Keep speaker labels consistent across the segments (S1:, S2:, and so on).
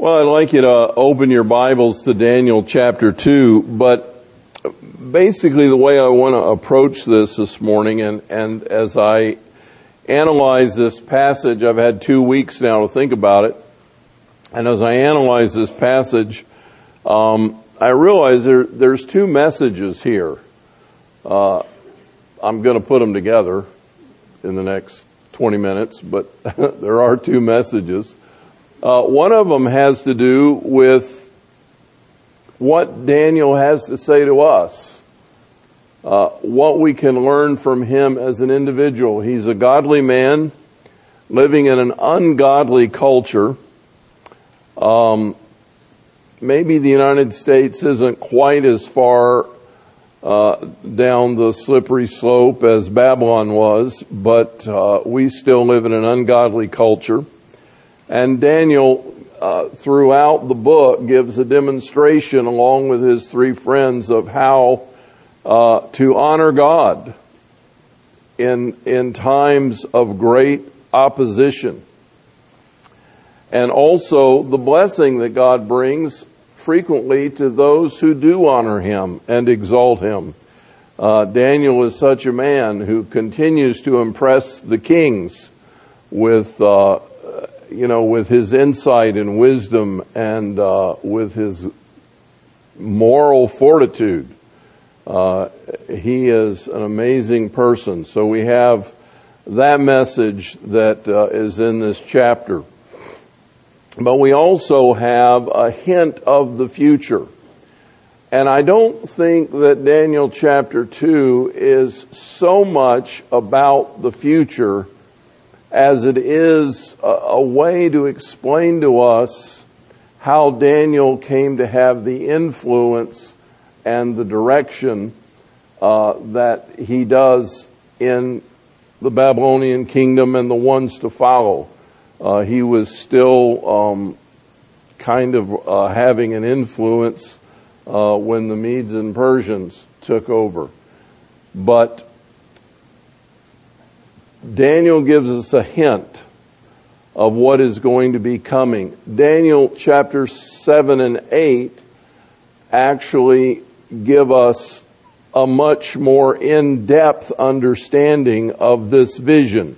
S1: Well, I'd like you to open your Bibles to Daniel chapter 2, but basically the way I want to approach this this morning and, and as I analyze this passage, I've had two weeks now to think about it, and as I analyze this passage, um, I realize there, there's two messages here. Uh, I'm going to put them together in the next 20 minutes, but there are two messages. Uh, one of them has to do with what Daniel has to say to us, uh, what we can learn from him as an individual. He's a godly man living in an ungodly culture. Um, maybe the United States isn't quite as far uh, down the slippery slope as Babylon was, but uh, we still live in an ungodly culture. And Daniel, uh, throughout the book, gives a demonstration along with his three friends of how uh, to honor God in in times of great opposition, and also the blessing that God brings frequently to those who do honor Him and exalt Him. Uh, Daniel is such a man who continues to impress the kings with uh, you know, with his insight and wisdom and uh, with his moral fortitude. Uh, he is an amazing person. So we have that message that uh, is in this chapter. But we also have a hint of the future. And I don't think that Daniel chapter 2 is so much about the future as it is a, a way to explain to us how Daniel came to have the influence and the direction uh, that he does in the Babylonian kingdom and the ones to follow. Uh, he was still um, kind of uh, having an influence uh, when the Medes and Persians took over. But Daniel gives us a hint of what is going to be coming. Daniel chapter 7 and 8 actually give us a much more in-depth understanding of this vision.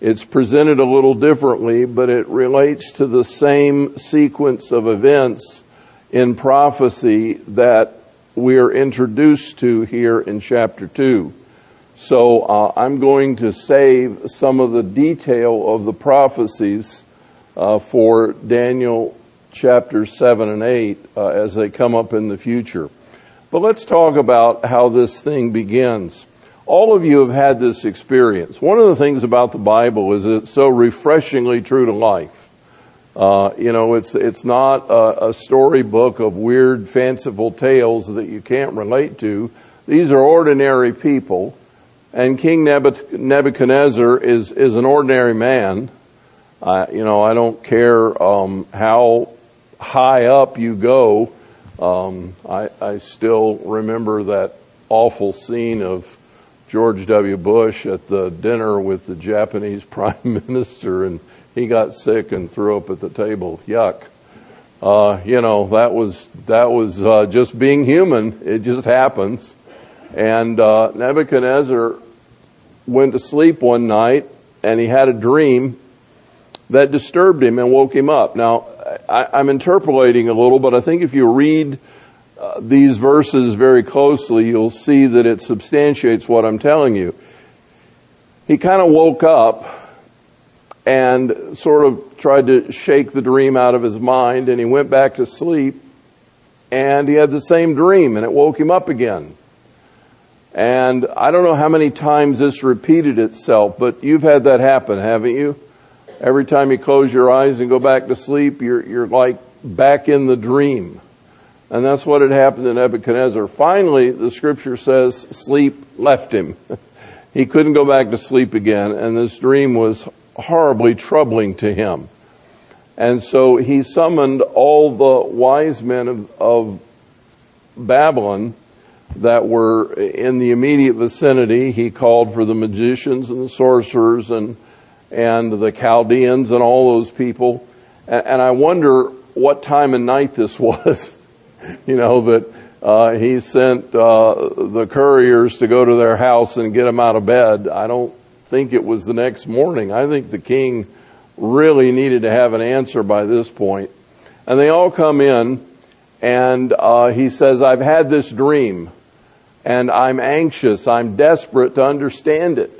S1: It's presented a little differently, but it relates to the same sequence of events in prophecy that we are introduced to here in chapter 2. So uh, I'm going to save some of the detail of the prophecies uh, for Daniel chapters 7 and 8 uh, as they come up in the future. But let's talk about how this thing begins. All of you have had this experience. One of the things about the Bible is it's so refreshingly true to life. Uh, you know, it's it's not a, a storybook of weird, fanciful tales that you can't relate to. These are ordinary people and King Nebuchadnezzar is, is an ordinary man. I, you know, I don't care um, how high up you go. Um, I, I still remember that awful scene of George W. Bush at the dinner with the Japanese prime minister, and he got sick and threw up at the table. Yuck. Uh, you know, that was that was uh, just being human. It just happens. And uh, Nebuchadnezzar went to sleep one night and he had a dream that disturbed him and woke him up. Now, I, am interpolating a little, but I think if you read uh, these verses very closely, you'll see that it substantiates what I'm telling you. He kind of woke up and sort of tried to shake the dream out of his mind and he went back to sleep and he had the same dream and it woke him up again. And I don't know how many times this repeated itself, but you've had that happen, haven't you? Every time you close your eyes and go back to sleep, you're, you're like back in the dream. And that's what had happened to Nebuchadnezzar. Finally, the scripture says sleep left him. he couldn't go back to sleep again, and this dream was horribly troubling to him. And so he summoned all the wise men of, of Babylon that were in the immediate vicinity. He called for the magicians and the sorcerers and, and the Chaldeans and all those people. And, and I wonder what time of night this was. you know, that uh, he sent uh, the couriers to go to their house and get them out of bed. I don't think it was the next morning. I think the king really needed to have an answer by this point. And they all come in, and uh, he says, I've had this dream, and I'm anxious, I'm desperate to understand it.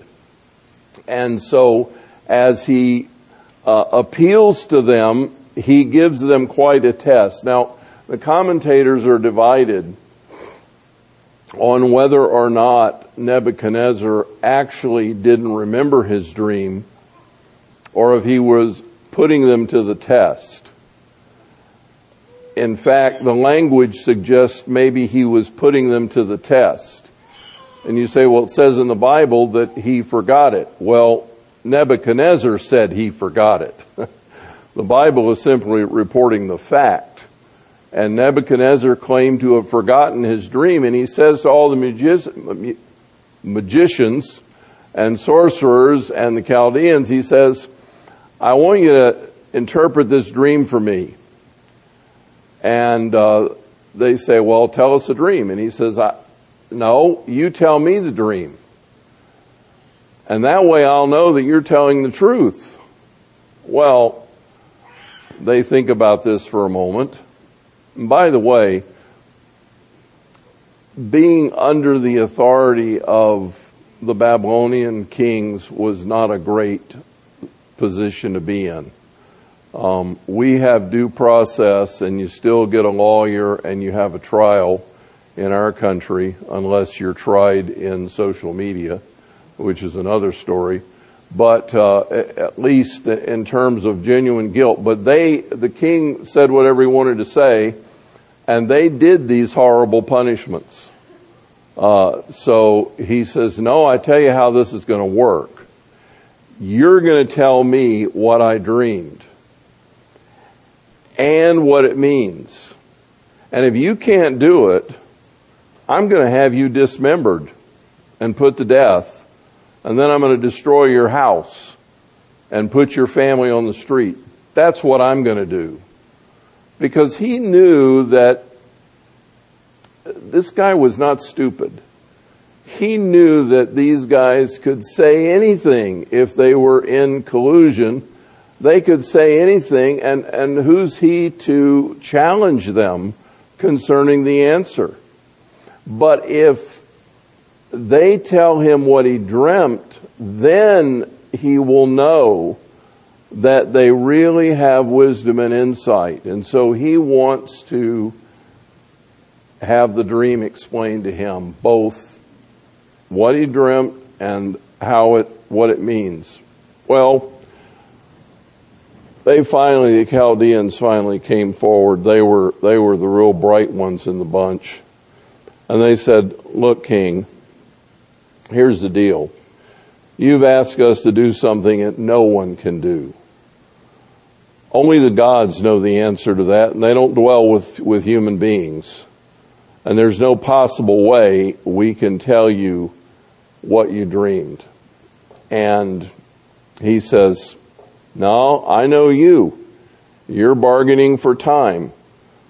S1: And so, as he uh, appeals to them, he gives them quite a test. Now, the commentators are divided on whether or not Nebuchadnezzar actually didn't remember his dream or if he was putting them to the test. In fact, the language suggests maybe he was putting them to the test. And you say, well, it says in the Bible that he forgot it. Well, Nebuchadnezzar said he forgot it. the Bible is simply reporting the fact. And Nebuchadnezzar claimed to have forgotten his dream. And he says to all the magi- magicians and sorcerers and the Chaldeans, he says, I want you to interpret this dream for me. And uh, they say, well, tell us a dream. And he says, no, you tell me the dream. And that way I'll know that you're telling the truth. Well, they think about this for a moment. And by the way, being under the authority of the Babylonian kings was not a great position to be in. Um, we have due process, and you still get a lawyer, and you have a trial in our country, unless you're tried in social media, which is another story. But uh, at least in terms of genuine guilt, but they, the king said whatever he wanted to say, and they did these horrible punishments. Uh, so he says, no, I tell you how this is going to work. You're going to tell me what I dreamed and what it means. And if you can't do it, I'm going to have you dismembered and put to death. And then I'm going to destroy your house and put your family on the street. That's what I'm going to do because he knew that this guy was not stupid. He knew that these guys could say anything if they were in collusion. They could say anything, and, and who's he to challenge them concerning the answer? But if they tell him what he dreamt, then he will know that they really have wisdom and insight. And so he wants to have the dream explained to him, both what he dreamt and how it, what it means. Well, they finally, the Chaldeans finally came forward. They were, they were the real bright ones in the bunch. And they said, look, king, here's the deal. You've asked us to do something that no one can do. Only the gods know the answer to that, and they don't dwell with, with human beings. And there's no possible way we can tell you what you dreamed. And he says, No, I know you. You're bargaining for time.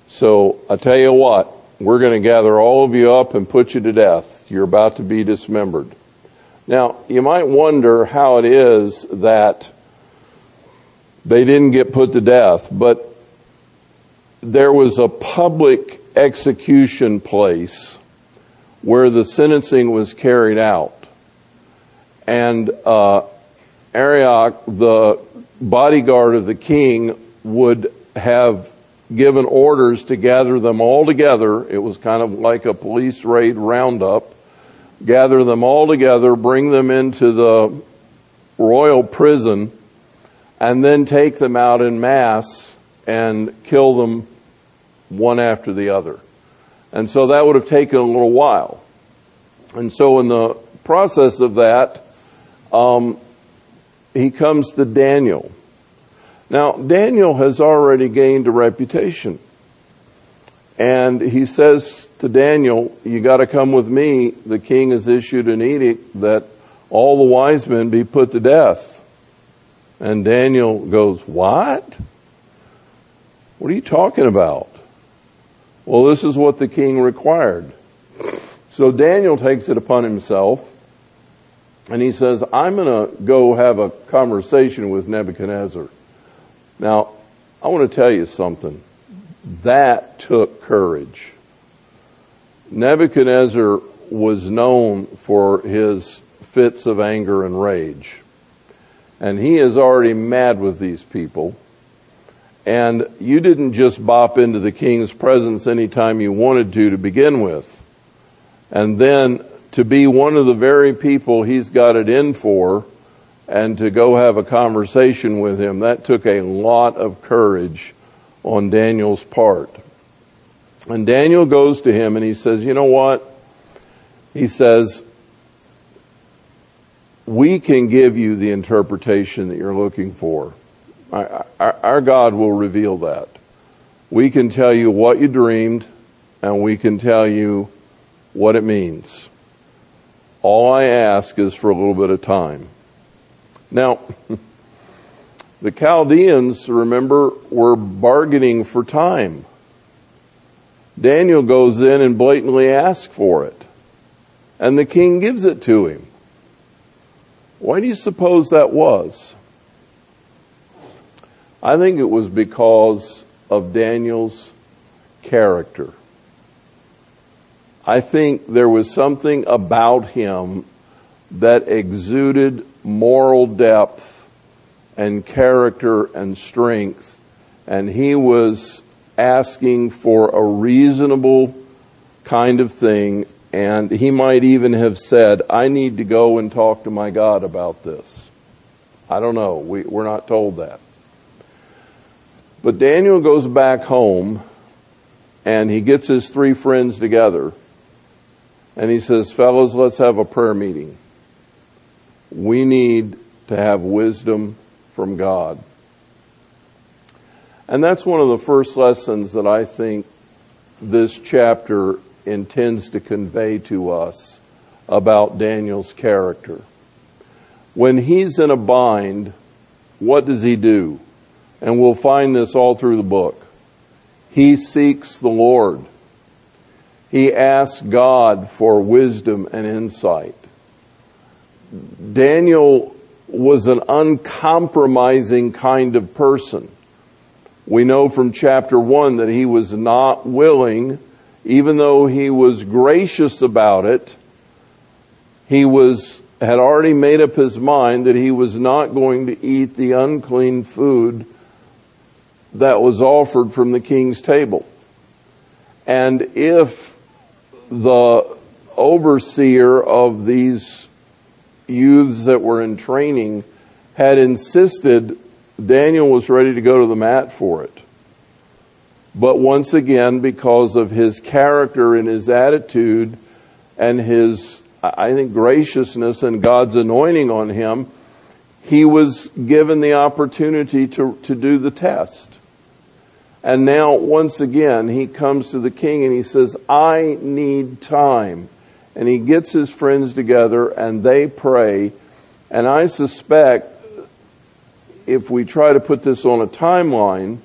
S1: So I tell you what, we're going to gather all of you up and put you to death. You're about to be dismembered. Now, you might wonder how it is that they didn't get put to death, but there was a public execution place where the sentencing was carried out. And uh, Arioch, the bodyguard of the king, would have given orders to gather them all together. It was kind of like a police raid roundup gather them all together, bring them into the royal prison, and then take them out in mass and kill them one after the other. And so that would have taken a little while. And so in the process of that, um, he comes to Daniel. Now, Daniel has already gained a reputation. And he says to Daniel, you gotta come with me. The king has issued an edict that all the wise men be put to death. And Daniel goes, what? What are you talking about? Well, this is what the king required. So Daniel takes it upon himself and he says, I'm going to go have a conversation with Nebuchadnezzar. Now, I want to tell you something. That took courage. Nebuchadnezzar was known for his fits of anger and rage. And he is already mad with these people. And you didn't just bop into the king's presence anytime you wanted to to begin with. And then to be one of the very people he's got it in for and to go have a conversation with him, that took a lot of courage on Daniel's part. And Daniel goes to him and he says, you know what? He says, we can give you the interpretation that you're looking for. Our, God will reveal that. We can tell you what you dreamed and we can tell you what it means. All I ask is for a little bit of time. Now, the Chaldeans, remember, were bargaining for time. Daniel goes in and blatantly asks for it. And the king gives it to him. Why do you suppose that was? I think it was because of Daniel's character. I think there was something about him that exuded moral depth and character and strength, and he was asking for a reasonable kind of thing, and he might even have said, I need to go and talk to my God about this. I don't know. We, we're not told that. But Daniel goes back home and he gets his three friends together and he says, fellows, let's have a prayer meeting. We need to have wisdom from God. And that's one of the first lessons that I think this chapter intends to convey to us about Daniel's character. When he's in a bind, what does he do? And we'll find this all through the book. He seeks the Lord. He asks God for wisdom and insight. Daniel was an uncompromising kind of person. We know from chapter one that he was not willing, even though he was gracious about it, he was, had already made up his mind that he was not going to eat the unclean food that was offered from the king's table. And if the overseer of these youths that were in training had insisted Daniel was ready to go to the mat for it. But once again, because of his character and his attitude and his, I think, graciousness and God's anointing on him, he was given the opportunity to, to do the test. And now, once again, he comes to the king and he says, I need time. And he gets his friends together and they pray. And I suspect if we try to put this on a timeline,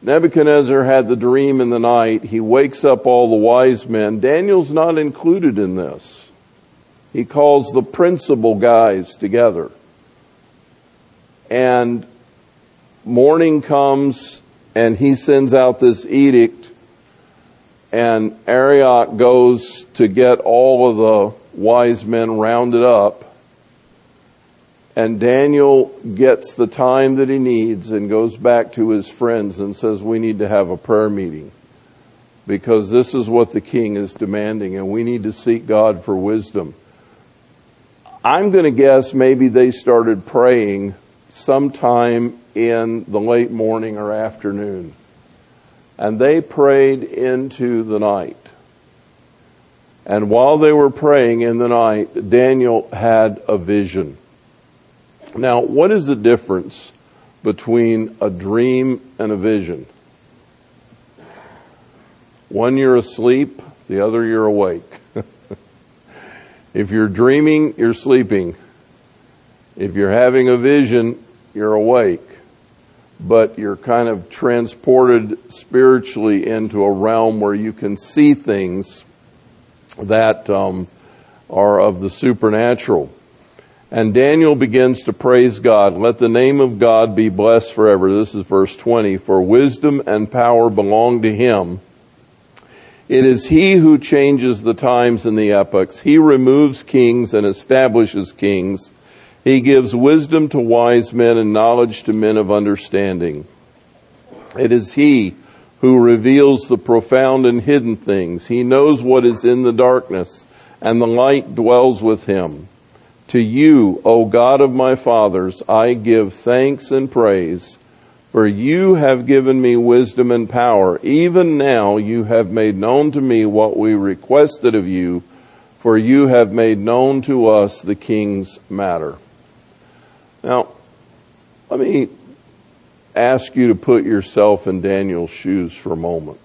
S1: Nebuchadnezzar had the dream in the night. He wakes up all the wise men. Daniel's not included in this. He calls the principal guys together. And morning comes and he sends out this edict and Arioch goes to get all of the wise men rounded up and Daniel gets the time that he needs and goes back to his friends and says, we need to have a prayer meeting because this is what the king is demanding and we need to seek God for wisdom. I'm going to guess maybe they started praying sometime in the late morning or afternoon. And they prayed into the night. And while they were praying in the night, Daniel had a vision. Now, what is the difference between a dream and a vision? One you're asleep, the other you're awake. if you're dreaming, you're sleeping. If you're having a vision, you're awake. But you're kind of transported spiritually into a realm where you can see things that um, are of the supernatural. And Daniel begins to praise God. Let the name of God be blessed forever. This is verse 20. For wisdom and power belong to him. It is he who changes the times and the epochs. He removes kings and establishes kings. He gives wisdom to wise men and knowledge to men of understanding. It is he who reveals the profound and hidden things. He knows what is in the darkness and the light dwells with him. To you, O God of my fathers, I give thanks and praise for you have given me wisdom and power. Even now you have made known to me what we requested of you, for you have made known to us the king's matter. Now, let me ask you to put yourself in Daniel's shoes for a moment.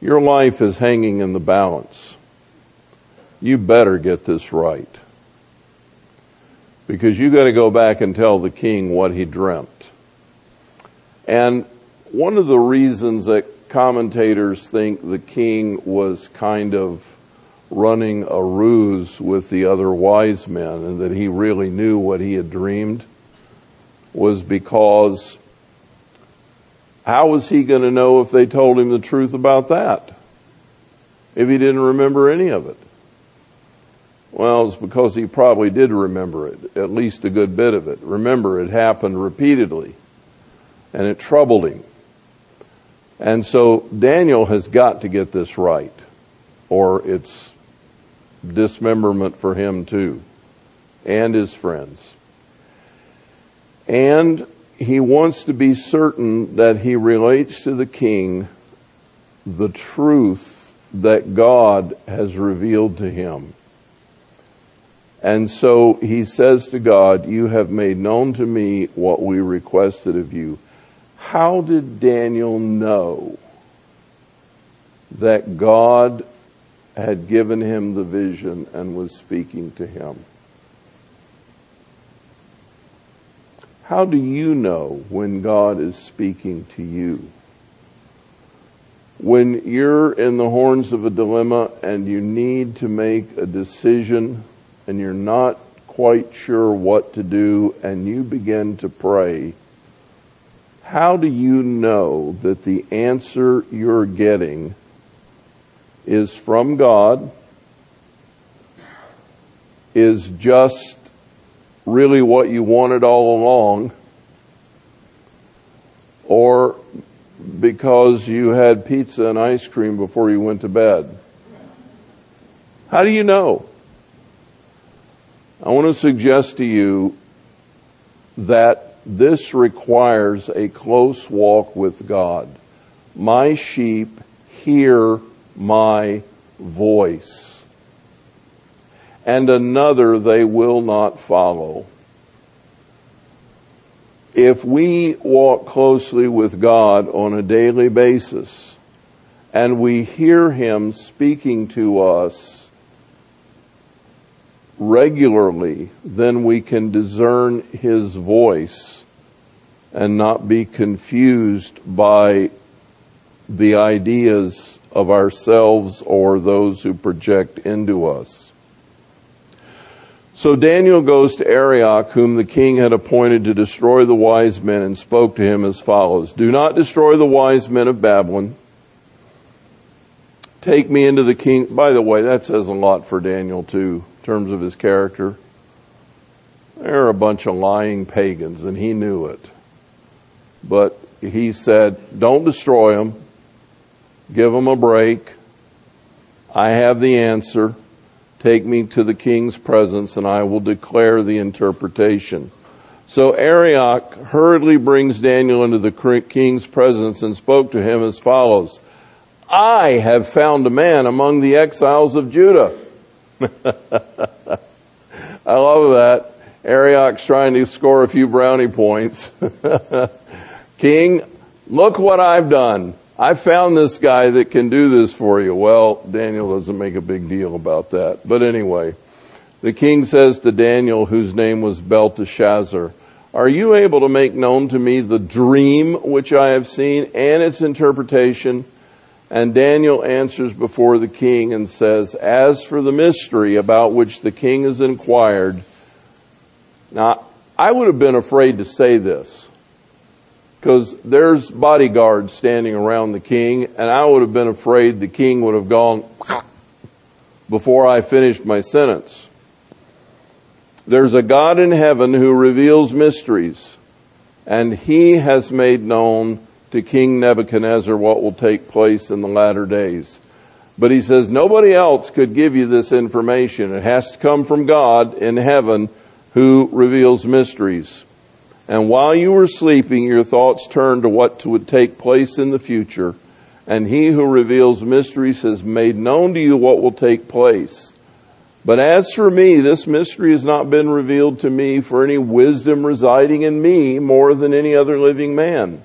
S1: Your life is hanging in the balance. You better get this right because you got to go back and tell the king what he dreamt. And one of the reasons that commentators think the king was kind of running a ruse with the other wise men and that he really knew what he had dreamed was because how was he going to know if they told him the truth about that? If he didn't remember any of it. Well, it's because he probably did remember it, at least a good bit of it. Remember, it happened repeatedly, and it troubled him. And so Daniel has got to get this right, or it's dismemberment for him too, and his friends. And he wants to be certain that he relates to the king the truth that God has revealed to him. And so he says to God, You have made known to me what we requested of you. How did Daniel know that God had given him the vision and was speaking to him? How do you know when God is speaking to you? When you're in the horns of a dilemma and you need to make a decision and you're not quite sure what to do and you begin to pray, how do you know that the answer you're getting is from God, is just really what you wanted all along, or because you had pizza and ice cream before you went to bed? How do you know? I want to suggest to you that this requires a close walk with God. My sheep hear my voice, and another they will not follow. If we walk closely with God on a daily basis and we hear Him speaking to us, regularly, then we can discern His voice and not be confused by the ideas of ourselves or those who project into us. So Daniel goes to Arioch, whom the king had appointed to destroy the wise men, and spoke to him as follows Do not destroy the wise men of Babylon. Take me into the king. By the way, that says a lot for Daniel, too in terms of his character. They're a bunch of lying pagans, and he knew it. But he said, Don't destroy them. Give them a break. I have the answer. Take me to the king's presence, and I will declare the interpretation. So Arioch hurriedly brings Daniel into the king's presence and spoke to him as follows I have found a man among the exiles of Judah I love that. Arioch's trying to score a few brownie points. King, look what I've done. I found this guy that can do this for you. Well, Daniel doesn't make a big deal about that. But anyway, the king says to Daniel, whose name was Belteshazzar, Are you able to make known to me the dream which I have seen and its interpretation? And Daniel answers before the king and says, As for the mystery about which the king has inquired, now I would have been afraid to say this because there's bodyguards standing around the king, and I would have been afraid the king would have gone before I finished my sentence. There's a God in heaven who reveals mysteries, and he has made known to King Nebuchadnezzar what will take place in the latter days. But he says nobody else could give you this information. It has to come from God in heaven who reveals mysteries. And while you were sleeping, your thoughts turned to what would take place in the future. And he who reveals mysteries has made known to you what will take place. But as for me, this mystery has not been revealed to me for any wisdom residing in me more than any other living man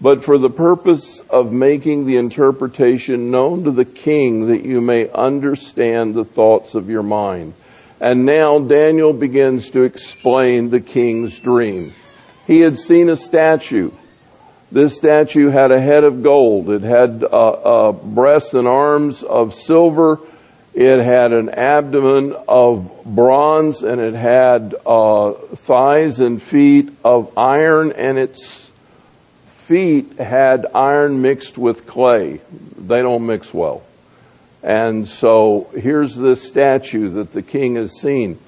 S1: but for the purpose of making the interpretation known to the king that you may understand the thoughts of your mind. And now Daniel begins to explain the king's dream. He had seen a statue. This statue had a head of gold. It had uh, uh, breasts and arms of silver. It had an abdomen of bronze, and it had uh, thighs and feet of iron, and its feet had iron mixed with clay. They don't mix well. And so here's this statue that the king has seen.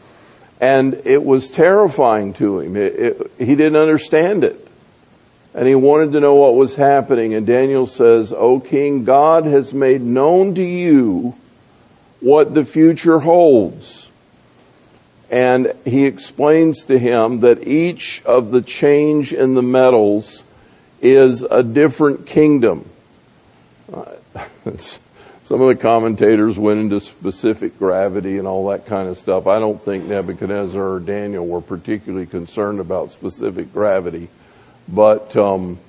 S1: And it was terrifying to him. It, it, he didn't understand it. And he wanted to know what was happening. And Daniel says, O king, God has made known to you what the future holds. And he explains to him that each of the change in the metals is a different kingdom. Some of the commentators went into specific gravity and all that kind of stuff. I don't think Nebuchadnezzar or Daniel were particularly concerned about specific gravity, but um,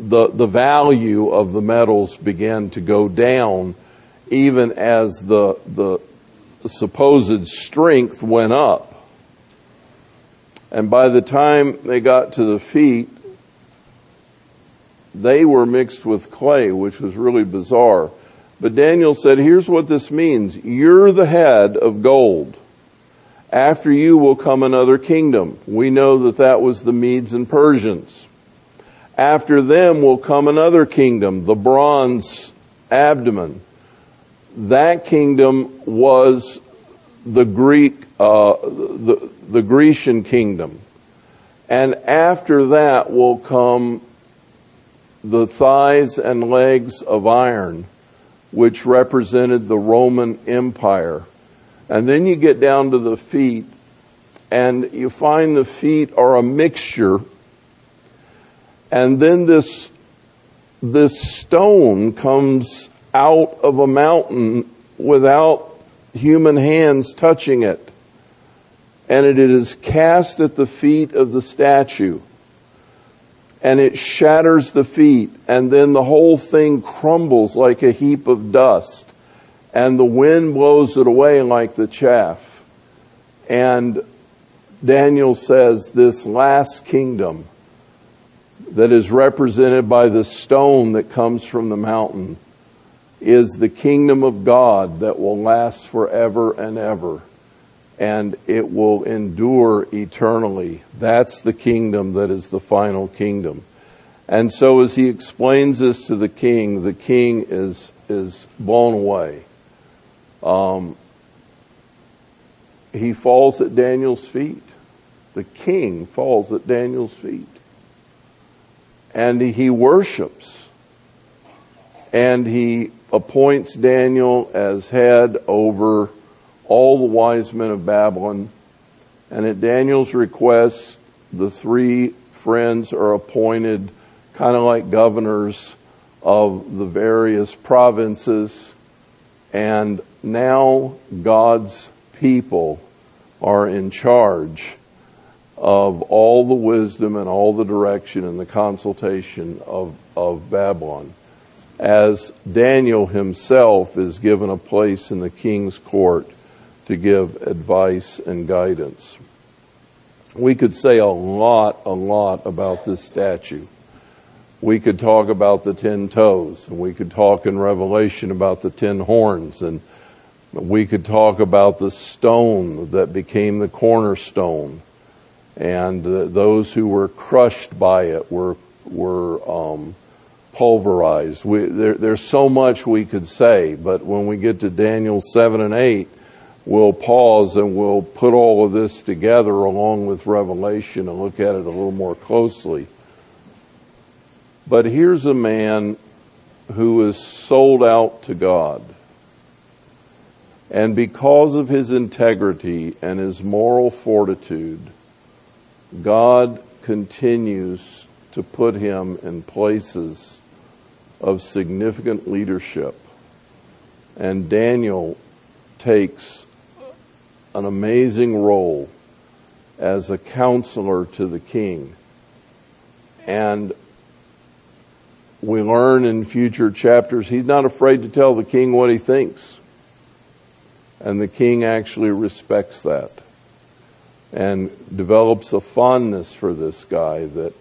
S1: the the value of the metals began to go down, even as the the supposed strength went up. And by the time they got to the feet, they were mixed with clay, which was really bizarre. But Daniel said, here's what this means. You're the head of gold. After you will come another kingdom. We know that that was the Medes and Persians. After them will come another kingdom, the bronze abdomen. That kingdom was the Greek, uh, the, the Grecian kingdom. And after that will come the thighs and legs of iron, which represented the Roman Empire. And then you get down to the feet, and you find the feet are a mixture. And then this, this stone comes out of a mountain without human hands touching it. And it is cast at the feet of the statue and it shatters the feet, and then the whole thing crumbles like a heap of dust, and the wind blows it away like the chaff. And Daniel says this last kingdom that is represented by the stone that comes from the mountain is the kingdom of God that will last forever and ever and it will endure eternally. That's the kingdom that is the final kingdom. And so as he explains this to the king, the king is, is blown away. Um, he falls at Daniel's feet. The king falls at Daniel's feet. And he worships. And he appoints Daniel as head over all the wise men of Babylon. And at Daniel's request, the three friends are appointed kind of like governors of the various provinces. And now God's people are in charge of all the wisdom and all the direction and the consultation of, of Babylon. As Daniel himself is given a place in the king's court to give advice and guidance. We could say a lot, a lot about this statue. We could talk about the ten toes, and we could talk in Revelation about the ten horns, and we could talk about the stone that became the cornerstone, and uh, those who were crushed by it were were um, pulverized. We, there, there's so much we could say, but when we get to Daniel seven and eight, we'll pause and we'll put all of this together along with Revelation and look at it a little more closely. But here's a man who is sold out to God. And because of his integrity and his moral fortitude, God continues to put him in places of significant leadership. And Daniel takes an amazing role as a counselor to the king. And we learn in future chapters he's not afraid to tell the king what he thinks. And the king actually respects that and develops a fondness for this guy that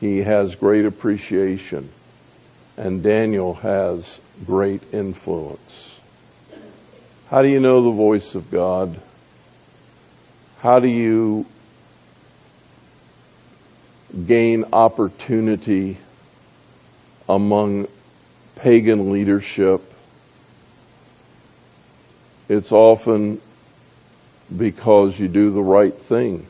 S1: he has great appreciation. And Daniel has great influence. How do you know the voice of God? How do you gain opportunity among pagan leadership it's often because you do the right thing.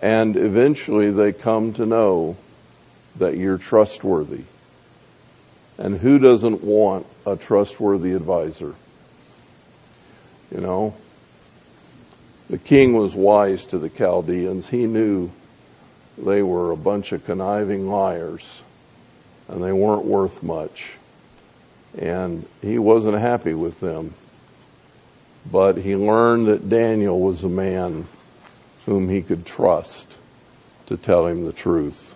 S1: And eventually they come to know that you're trustworthy. And who doesn't want a trustworthy advisor? You know, the king was wise to the Chaldeans. He knew they were a bunch of conniving liars and they weren't worth much and he wasn't happy with them. But he learned that Daniel was a man whom he could trust to tell him the truth.